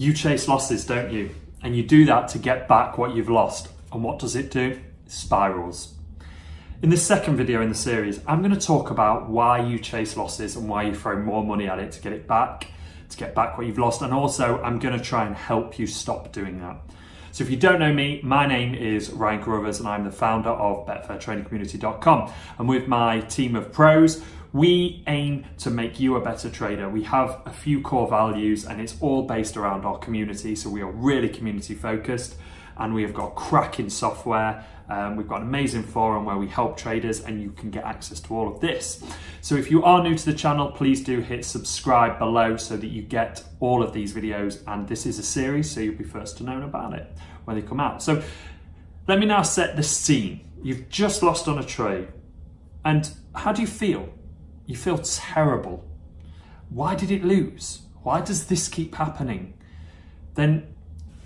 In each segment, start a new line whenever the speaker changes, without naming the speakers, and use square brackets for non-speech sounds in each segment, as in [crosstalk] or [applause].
You chase losses, don't you? And you do that to get back what you've lost. And what does it do? Spirals. In this second video in the series, I'm going to talk about why you chase losses and why you throw more money at it to get it back, to get back what you've lost. And also, I'm going to try and help you stop doing that. So if you don't know me, my name is Ryan Carruthers and I'm the founder of BetfairTradingCommunity.com. And with my team of pros, we aim to make you a better trader. We have a few core values and it's all based around our community. So we are really community focused and we have got cracking software. Um, we've got an amazing forum where we help traders and you can get access to all of this. So if you are new to the channel, please do hit subscribe below so that you get all of these videos. And this is a series, so you'll be first to know about it when they come out. So let me now set the scene. You've just lost on a trade. And how do you feel? You feel terrible. Why did it lose? Why does this keep happening? Then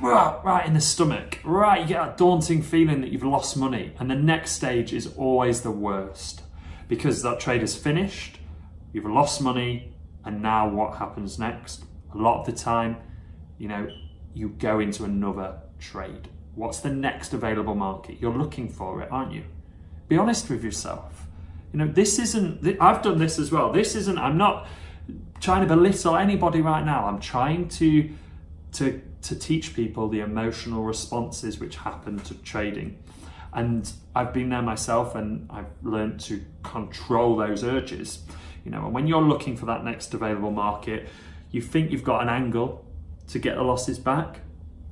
right in the stomach, right, you get that daunting feeling that you've lost money. And the next stage is always the worst because that trade is finished, you've lost money, and now what happens next? A lot of the time, you know, you go into another trade. What's the next available market? You're looking for it, aren't you? Be honest with yourself. You know, this isn't, I've done this as well. This isn't, I'm not trying to belittle anybody right now. I'm trying to, to, to teach people the emotional responses which happen to trading. And I've been there myself and I've learned to control those urges. You know, and when you're looking for that next available market, you think you've got an angle to get the losses back.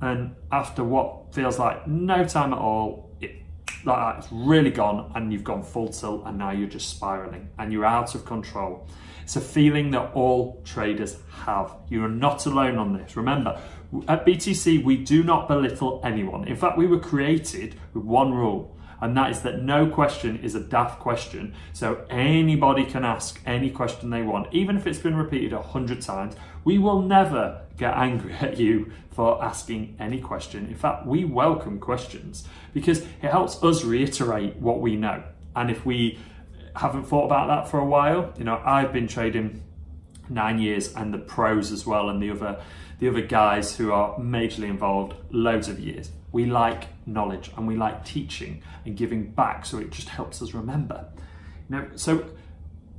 And after what feels like no time at all, like that, it's really gone and you've gone full tilt and now you're just spiraling and you're out of control. It's a feeling that all traders have. You are not alone on this. Remember, at BTC, we do not belittle anyone. In fact, we were created with one rule, and that is that no question is a daft question. So anybody can ask any question they want, even if it's been repeated a hundred times. We will never get angry [laughs] at you for asking any question. In fact, we welcome questions because it helps us reiterate what we know. And if we haven't thought about that for a while, you know, I've been trading nine years and the pros as well and the other the other guys who are majorly involved loads of years. We like knowledge and we like teaching and giving back so it just helps us remember. You know, so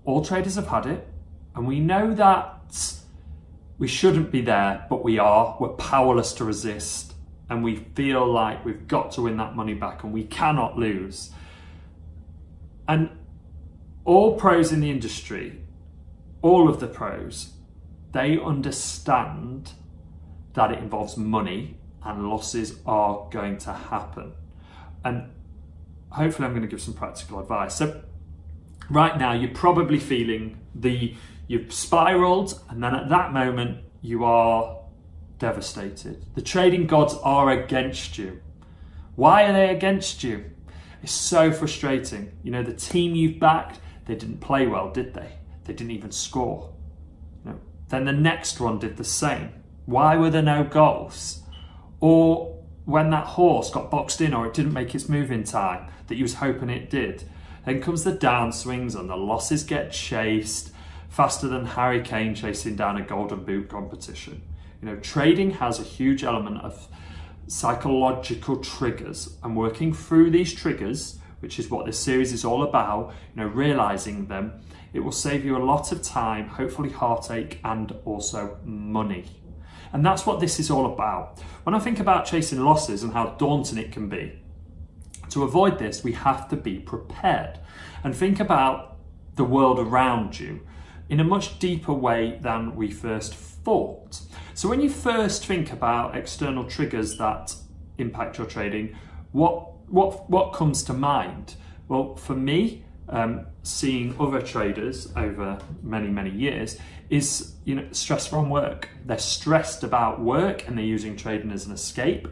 all traders have had it and we know that we shouldn't be there, but we are. We're powerless to resist, and we feel like we've got to win that money back and we cannot lose. And all pros in the industry, all of the pros, they understand that it involves money and losses are going to happen. And hopefully, I'm going to give some practical advice. So, right now, you're probably feeling the You've spiraled, and then at that moment, you are devastated. The trading gods are against you. Why are they against you? It's so frustrating. You know, the team you've backed, they didn't play well, did they? They didn't even score. No. Then the next one did the same. Why were there no goals? Or when that horse got boxed in or it didn't make its move in time that you was hoping it did. Then comes the downswings and the losses get chased faster than Harry Kane chasing down a golden boot competition. You know, trading has a huge element of psychological triggers and working through these triggers, which is what this series is all about, you know, realizing them, it will save you a lot of time, hopefully heartache and also money. And that's what this is all about. When I think about chasing losses and how daunting it can be, to avoid this, we have to be prepared and think about the world around you in a much deeper way than we first thought. So when you first think about external triggers that impact your trading, what what what comes to mind? Well, for me, um, seeing other traders over many many years is you know stress from work. They're stressed about work and they're using trading as an escape.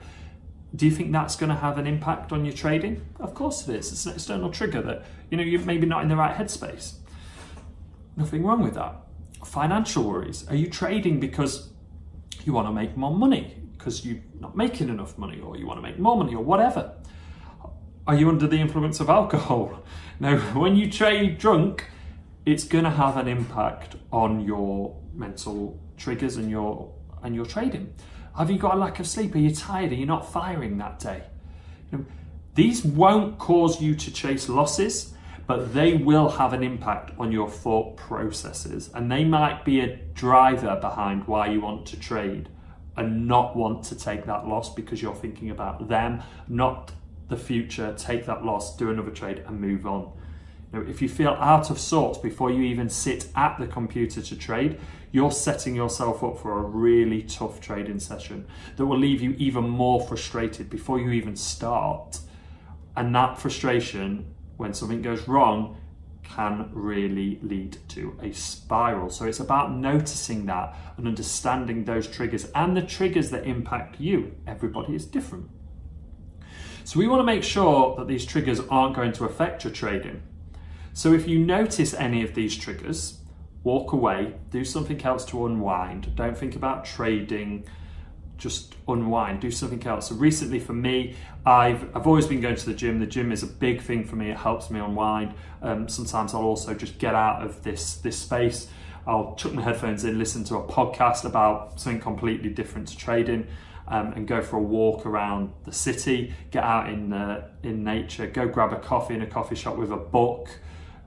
Do you think that's going to have an impact on your trading? Of course it is. It's an external trigger that you know you're maybe not in the right headspace. Nothing wrong with that. Financial worries. Are you trading because you want to make more money? Because you're not making enough money, or you want to make more money, or whatever? Are you under the influence of alcohol? [laughs] Now, when you trade drunk, it's going to have an impact on your mental triggers and your and your trading. Have you got a lack of sleep? Are you tired? Are you not firing that day? You know, these won't cause you to chase losses, but they will have an impact on your thought processes and they might be a driver behind why you want to trade and not want to take that loss because you're thinking about them, not the future, take that loss, do another trade and move on. Know, if you feel out of sorts before you even sit at the computer to trade, you're setting yourself up for a really tough trading session that will leave you even more frustrated before you even start. And that frustration, when something goes wrong, can really lead to a spiral. So it's about noticing that and understanding those triggers and the triggers that impact you. Everybody is different. So we want to make sure that these triggers aren't going to affect your trading. So if you notice any of these triggers, walk away, do something else to unwind. Don't think about trading, just unwind, do something else. So recently for me, I've, I've always been going to the gym. The gym is a big thing for me. It helps me unwind. Um, sometimes I'll also just get out of this, this space. I'll chuck my headphones in, listen to a podcast about something completely different to trading. Um, and go for a walk around the city, get out in uh, in nature, go grab a coffee in a coffee shop with a book,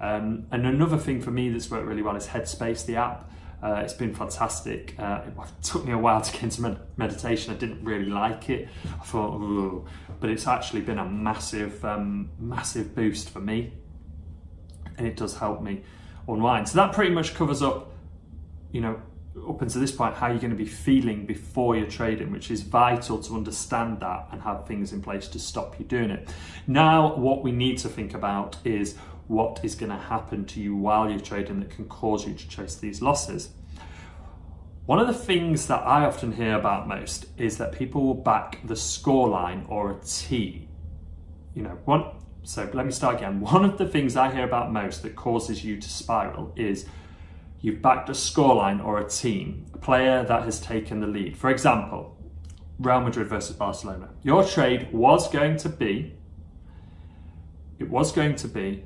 um, and another thing for me that's worked really well is Headspace, the app. Uh, it's been fantastic. Uh, it took me a while to get into med- meditation. I didn't really like it. I thought, Ooh. but it's actually been a massive, um, massive boost for me, and it does help me unwind. So that pretty much covers up, you know, up until this point, how you're going to be feeling before you're trading, which is vital to understand that and have things in place to stop you doing it. Now, what we need to think about is what is going to happen to you while you're trading that can cause you to chase these losses. One of the things that I often hear about most is that people will back the scoreline or a T. You know, one so let me start again. One of the things I hear about most that causes you to spiral is you've backed a scoreline or a team, a player that has taken the lead. For example, Real Madrid versus Barcelona. Your trade was going to be it was going to be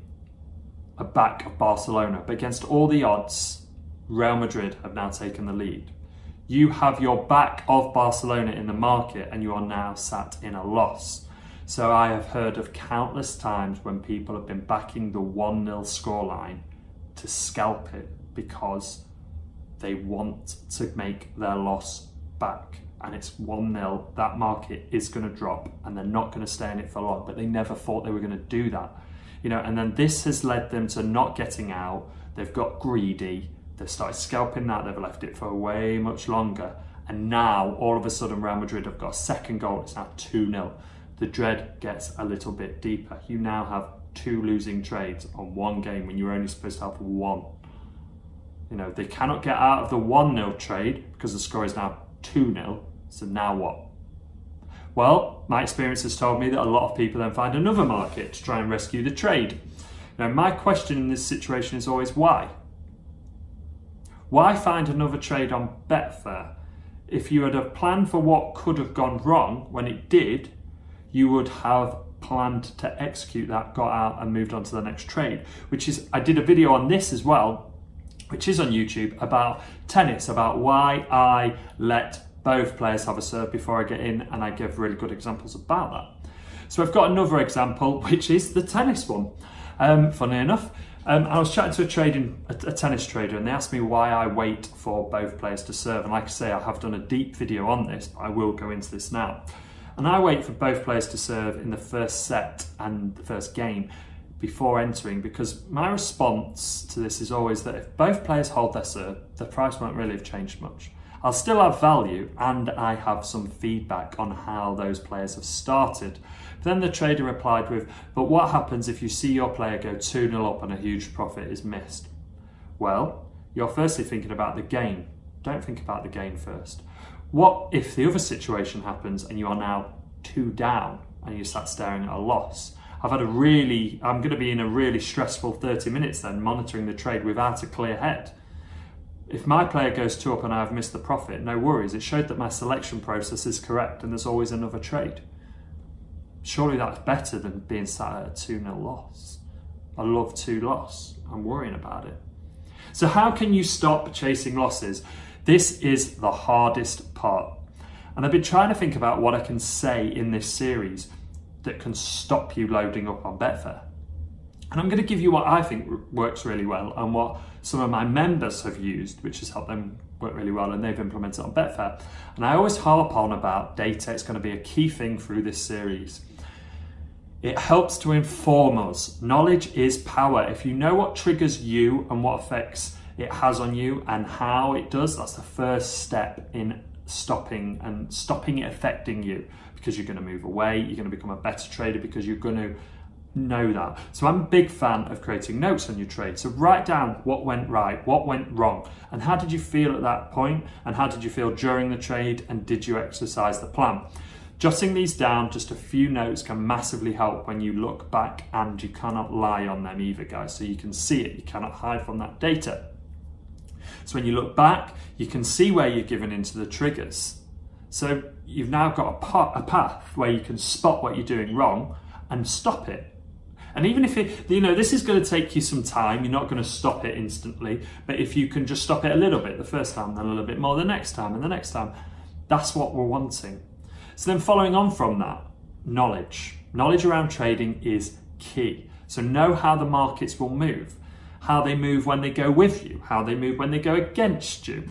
a back of Barcelona, but against all the odds, Real Madrid have now taken the lead. You have your back of Barcelona in the market and you are now sat in a loss. So I have heard of countless times when people have been backing the 1 0 scoreline to scalp it because they want to make their loss back. And it's 1 0. That market is going to drop and they're not going to stay in it for long, but they never thought they were going to do that you know, and then this has led them to not getting out. They've got greedy. They've started scalping that. They've left it for way much longer. And now, all of a sudden, Real Madrid have got a second goal. It's now 2 0. The dread gets a little bit deeper. You now have two losing trades on one game when you're only supposed to have one. You know, they cannot get out of the 1 0 trade because the score is now 2 0. So now what? Well, my experience has told me that a lot of people then find another market to try and rescue the trade. Now, my question in this situation is always why? Why find another trade on Betfair? If you had a plan for what could have gone wrong when it did, you would have planned to execute that, got out, and moved on to the next trade. Which is, I did a video on this as well, which is on YouTube about tennis, about why I let both players have a serve before I get in, and I give really good examples about that. So I've got another example, [laughs] which is the tennis one. Um, funny enough, um, I was chatting to a trading a, a, tennis trader, and they asked me why I wait for both players to serve. And like I say, I have done a deep video on this, but I will go into this now. And I wait for both players to serve in the first set and the first game before entering because my response to this is always that if both players hold their serve, the price won't really have changed much. I'll still have value and I have some feedback on how those players have started. Then the trader replied with, But what happens if you see your player go 2 0 up and a huge profit is missed? Well, you're firstly thinking about the gain. Don't think about the gain first. What if the other situation happens and you are now two down and you're sat staring at a loss? I've had a really, I'm going to be in a really stressful 30 minutes then monitoring the trade without a clear head. If my player goes two up and I have missed the profit, no worries. It showed that my selection process is correct and there's always another trade. Surely that's better than being sat at a 2 0 loss. I love 2 loss. I'm worrying about it. So, how can you stop chasing losses? This is the hardest part. And I've been trying to think about what I can say in this series that can stop you loading up on Betfair. And I'm going to give you what I think works really well and what some of my members have used, which has helped them work really well and they've implemented on Betfair. And I always harp on about data, it's going to be a key thing through this series. It helps to inform us. Knowledge is power. If you know what triggers you and what effects it has on you and how it does, that's the first step in stopping and stopping it affecting you because you're going to move away, you're going to become a better trader because you're going to know that. So I'm a big fan of creating notes on your trade. So write down what went right, what went wrong, and how did you feel at that point, and how did you feel during the trade, and did you exercise the plan? Jotting these down, just a few notes can massively help when you look back and you cannot lie on them either, guys. So you can see it, you cannot hide from that data. So when you look back, you can see where you're given into the triggers. So you've now got a, path where you can spot what you're doing wrong and stop it and even if it, you know, this is going to take you some time, you're not going to stop it instantly, but if you can just stop it a little bit the first time, then a little bit more the next time, and the next time, that's what we're wanting. So then following on from that, knowledge. Knowledge around trading is key. So know how the markets will move, how they move when they go with you, how they move when they go against you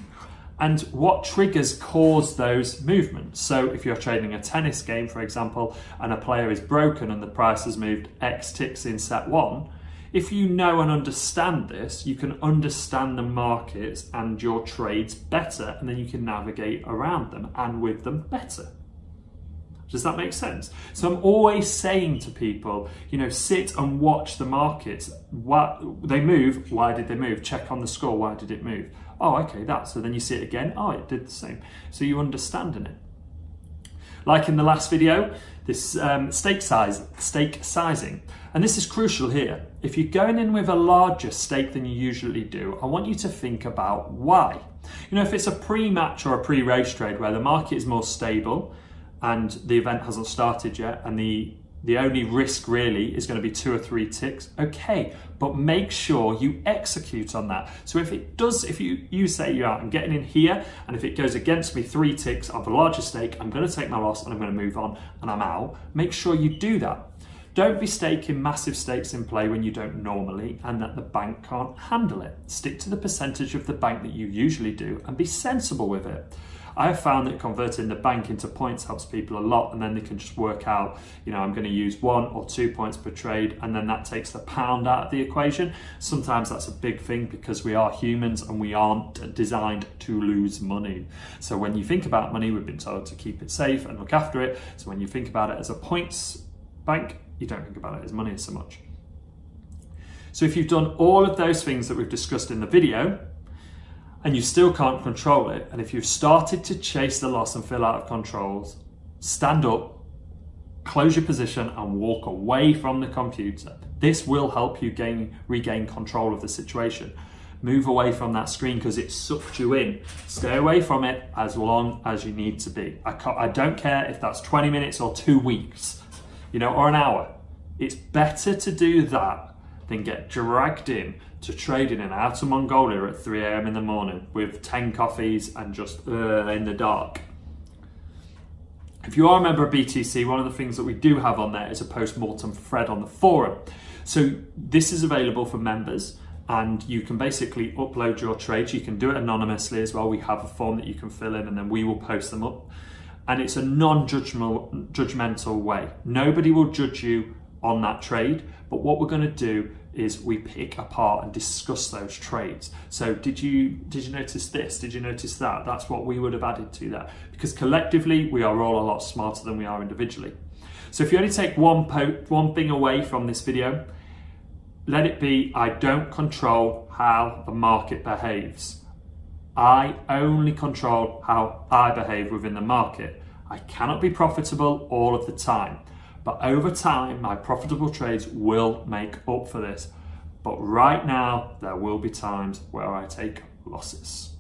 and what triggers cause those movements. So, if you're trading a tennis game, for example, and a player is broken and the price has moved X ticks in set one, if you know and understand this, you can understand the markets and your trades better, and then you can navigate around them and with them better. Does that make sense? So I'm always saying to people, you know, sit and watch the markets. What they move, why did they move? Check on the score, why did it move? Oh, okay, that. So then you see it again. Oh, it did the same. So you understand in it. Like in the last video, this um, stake size, stake sizing. And this is crucial here. If you're going in with a larger stake than you usually do, I want you to think about why. You know, if it's a pre-match or a pre-race trade where the market is more stable and the event hasn't started yet and the the only risk really is going to be two or three ticks. Okay, but make sure you execute on that. So if it does, if you, you say you're out and getting in here, and if it goes against me three ticks of a larger stake, I'm going to take my loss and I'm going to move on and I'm out. Make sure you do that. Don't be staking massive stakes in play when you don't normally and that the bank can't handle it. Stick to the percentage of the bank that you usually do and be sensible with it. I have found that converting the bank into points helps people a lot, and then they can just work out, you know, I'm going to use one or two points per trade, and then that takes the pound out of the equation. Sometimes that's a big thing because we are humans and we aren't designed to lose money. So when you think about money, we've been told to keep it safe and look after it. So when you think about it as a points bank, you don't think about it as money so much. So if you've done all of those things that we've discussed in the video, and you still can't control it, and if you've started to chase the loss and feel out of controls, stand up, close your position, and walk away from the computer. This will help you gain regain control of the situation. Move away from that screen because it sucked you in. Stay away from it as long as you need to be. I, I don't care if that's 20 minutes or two weeks, you know, or an hour. It's better to do that than get dragged in to trading in outer Mongolia at 3 a.m. in the morning with 10 coffees and just uh, in the dark. If you are a member of BTC, one of the things that we do have on there is a post-mortem thread on the forum. So this is available for members and you can basically upload your trades. You can do it anonymously as well. We have a form that you can fill in and then we will post them up. And it's a non-judgmental way. Nobody will judge you on that trade, but what we're going to do is we pick apart and discuss those traits. So did you did you notice this? Did you notice that? That's what we would have added to that because collectively we are all a lot smarter than we are individually. So if you only take one po- one thing away from this video, let it be I don't control how the market behaves. I only control how I behave within the market. I cannot be profitable all of the time. But over time, my profitable trades will make up for this. But right now, there will be times where I take losses.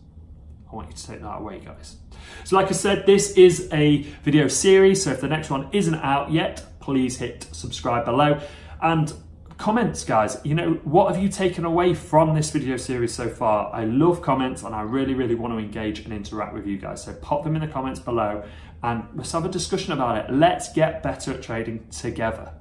I want you to take that away, guys. So like I said, this is a video series. So if the next one isn't out yet, please hit subscribe below. And comments, guys. You know, what have you taken away from this video series so far? I love comments and I really, really want to engage and interact with you guys. So pop them in the comments below and let's have a discussion about it. Let's get better at trading together.